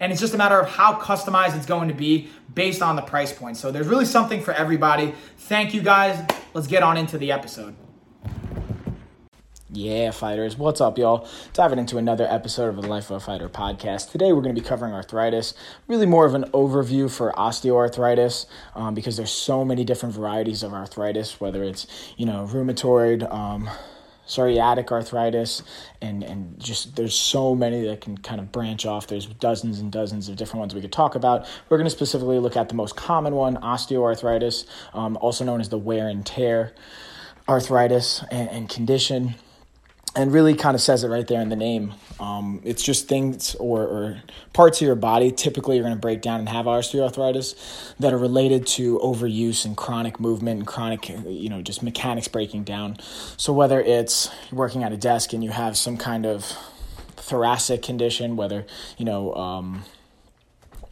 and it's just a matter of how customized it's going to be based on the price point. So there's really something for everybody. Thank you guys. Let's get on into the episode. Yeah, fighters. What's up, y'all? Diving into another episode of the Life of a Fighter podcast. Today, we're going to be covering arthritis, really more of an overview for osteoarthritis um, because there's so many different varieties of arthritis, whether it's, you know, rheumatoid, um, psoriatic arthritis and and just there's so many that can kind of branch off. There's dozens and dozens of different ones we could talk about. We're going to specifically look at the most common one osteoarthritis um, also known as the wear and tear arthritis and, and condition and really kind of says it right there in the name. Um, it's just things or, or, parts of your body typically are going to break down and have osteoarthritis that are related to overuse and chronic movement and chronic, you know, just mechanics breaking down. So whether it's working at a desk and you have some kind of thoracic condition, whether, you know, um,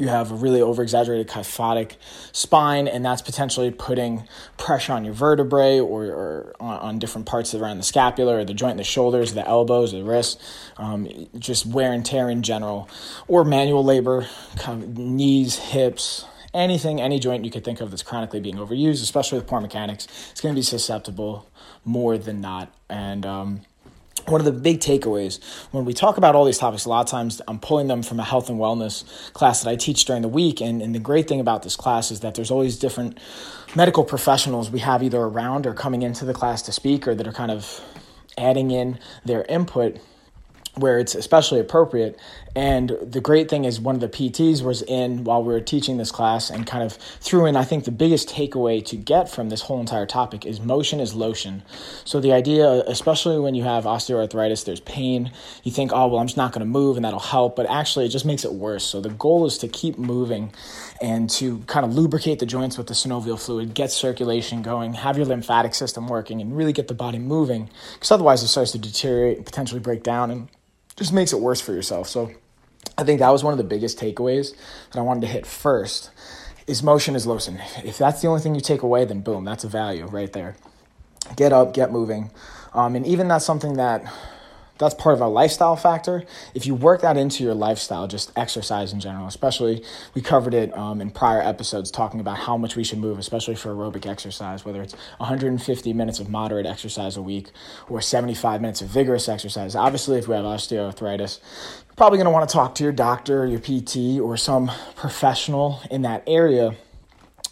you have a really over exaggerated kyphotic spine, and that's potentially putting pressure on your vertebrae or, or on, on, different parts around the scapula or the joint, in the shoulders, the elbows, the wrists, um, just wear and tear in general, or manual labor, kind of knees, hips, anything, any joint you could think of that's chronically being overused, especially with poor mechanics, it's going to be susceptible more than not. And um, one of the big takeaways when we talk about all these topics, a lot of times I'm pulling them from a health and wellness class that I teach during the week. And, and the great thing about this class is that there's always different medical professionals we have either around or coming into the class to speak or that are kind of adding in their input where it's especially appropriate. And the great thing is, one of the PTs was in while we were teaching this class and kind of threw in, I think, the biggest takeaway to get from this whole entire topic is motion is lotion. So, the idea, especially when you have osteoarthritis, there's pain, you think, oh, well, I'm just not going to move and that'll help. But actually, it just makes it worse. So, the goal is to keep moving and to kind of lubricate the joints with the synovial fluid, get circulation going, have your lymphatic system working, and really get the body moving. Because otherwise, it starts to deteriorate and potentially break down and just makes it worse for yourself. So I think that was one of the biggest takeaways that I wanted to hit first is motion is lotion. If that's the only thing you take away, then boom, that's a value right there. Get up, get moving. Um, and even that's something that that's part of a lifestyle factor. If you work that into your lifestyle, just exercise in general, especially we covered it um, in prior episodes talking about how much we should move, especially for aerobic exercise, whether it's 150 minutes of moderate exercise a week or 75 minutes of vigorous exercise. Obviously, if we have osteoarthritis, you're probably going to want to talk to your doctor, your PT, or some professional in that area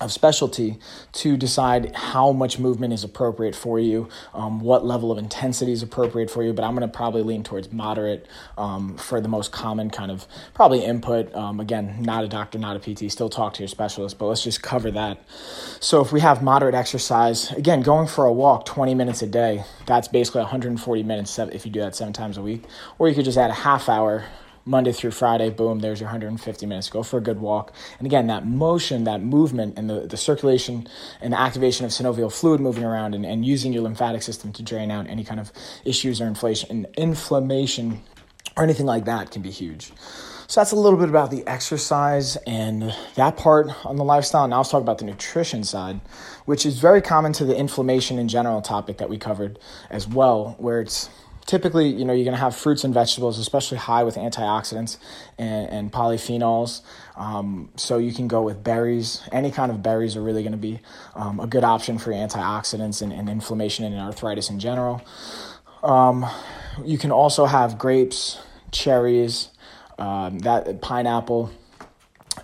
of specialty to decide how much movement is appropriate for you, um, what level of intensity is appropriate for you. But I'm going to probably lean towards moderate um, for the most common kind of probably input. Um, again, not a doctor, not a PT, still talk to your specialist, but let's just cover that. So if we have moderate exercise, again, going for a walk 20 minutes a day, that's basically 140 minutes if you do that seven times a week. Or you could just add a half hour Monday through Friday, boom, there's your 150 minutes. Go for a good walk. And again, that motion, that movement, and the, the circulation and the activation of synovial fluid moving around and, and using your lymphatic system to drain out any kind of issues or inflation, inflammation or anything like that can be huge. So that's a little bit about the exercise and that part on the lifestyle. Now let's talk about the nutrition side, which is very common to the inflammation in general topic that we covered as well, where it's typically, you know, you're going to have fruits and vegetables, especially high with antioxidants and, and polyphenols. Um, so you can go with berries. Any kind of berries are really going to be um, a good option for antioxidants and, and, inflammation and arthritis in general. Um, you can also have grapes, cherries, um, that pineapple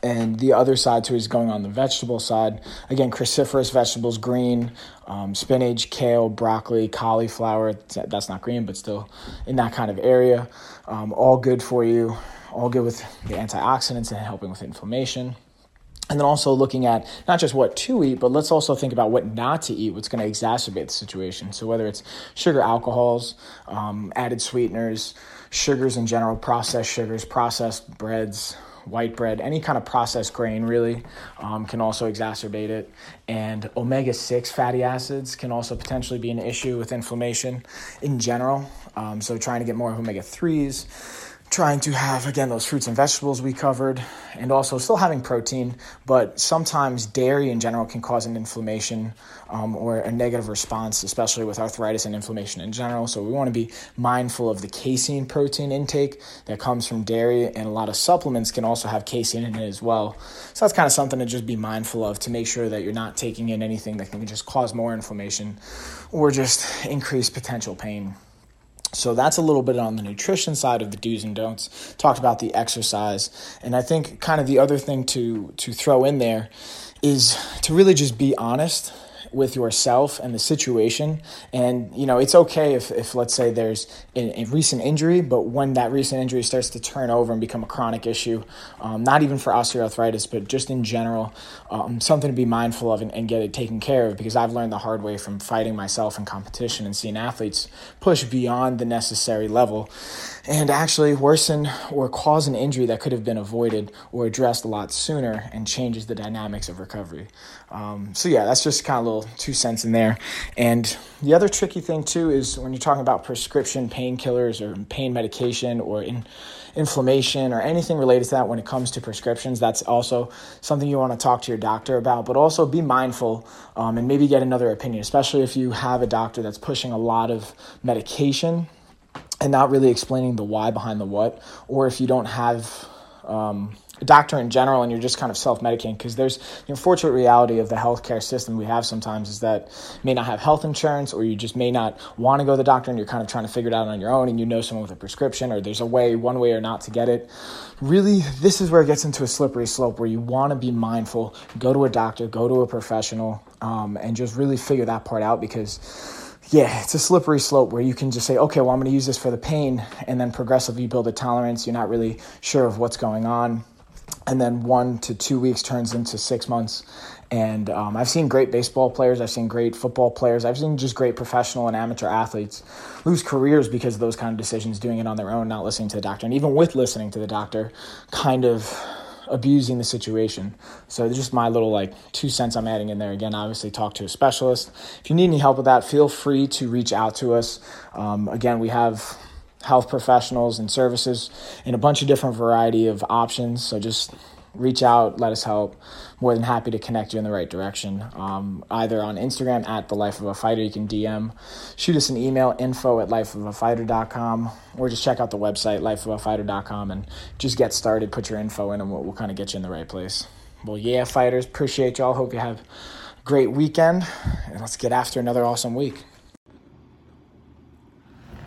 and the other side too is going on the vegetable side. Again, cruciferous vegetables, green, um, spinach, kale, broccoli, cauliflower. That's not green, but still in that kind of area. Um, all good for you. All good with the antioxidants and helping with inflammation. and then also looking at not just what to eat, but let's also think about what not to eat, what's going to exacerbate the situation. So, whether it's sugar alcohols, um, added sweeteners, sugars in general, processed sugars, processed breads, white bread, any kind of processed grain really um, can also exacerbate it. And omega 6 fatty acids can also potentially be an issue with inflammation in general. Um, so, trying to get more omega 3s trying to have again those fruits and vegetables we covered and also still having protein but sometimes dairy in general can cause an inflammation um, or a negative response especially with arthritis and inflammation in general. So we want to be mindful of the casein protein intake that comes from dairy and a lot of supplements can also have casein in it as well. So that's kind of something to just be mindful of to make sure that you're not taking in anything that can just cause more inflammation or just increase potential pain so that's a little bit on the nutrition side of the do's and don'ts. Talked about the exercise, and I think kind of the other thing to to throw in there is to really just be honest with yourself and the situation. And, you know, it's okay if, if let's say there's a, a recent injury, but when that recent injury starts to turn over and become a chronic issue, um, not even for osteoarthritis, but just in general, um, something to be mindful of and, and get it taken care of because I've learned the hard way from fighting myself in competition and seeing athletes push beyond the necessary level and actually worsen or cause an injury that could have been avoided or addressed a lot sooner and changes the dynamics of recovery. Um, so, yeah, that's just kind of a little two cents in there. And the other tricky thing, too, is when you're talking about prescription painkillers or pain medication or in, inflammation or anything related to that when it comes to prescriptions, that's also something you want to talk to your doctor about. But also be mindful um, and maybe get another opinion, especially if you have a doctor that's pushing a lot of medication and not really explaining the why behind the what, or if you don't have um, doctor in general and you're just kind of self-medicating because there's the unfortunate reality of the healthcare system we have sometimes is that you may not have health insurance or you just may not want to go to the doctor and you're kind of trying to figure it out on your own and you know someone with a prescription or there's a way one way or not to get it really this is where it gets into a slippery slope where you want to be mindful go to a doctor go to a professional um, and just really figure that part out because yeah, it's a slippery slope where you can just say, okay, well, I'm going to use this for the pain, and then progressively build a tolerance. You're not really sure of what's going on. And then one to two weeks turns into six months. And um, I've seen great baseball players, I've seen great football players, I've seen just great professional and amateur athletes lose careers because of those kind of decisions, doing it on their own, not listening to the doctor. And even with listening to the doctor, kind of abusing the situation. So just my little like two cents I'm adding in there. Again, obviously talk to a specialist. If you need any help with that, feel free to reach out to us. Um, again, we have health professionals and services in a bunch of different variety of options. So just reach out, let us help. More than happy to connect you in the right direction. Um, either on Instagram at the life of a fighter, you can DM, shoot us an email, info at lifeofafighter.com, or just check out the website, lifeofafighter.com, and just get started. Put your info in, and we'll, we'll kind of get you in the right place. Well, yeah, fighters, appreciate y'all. Hope you have a great weekend, and let's get after another awesome week.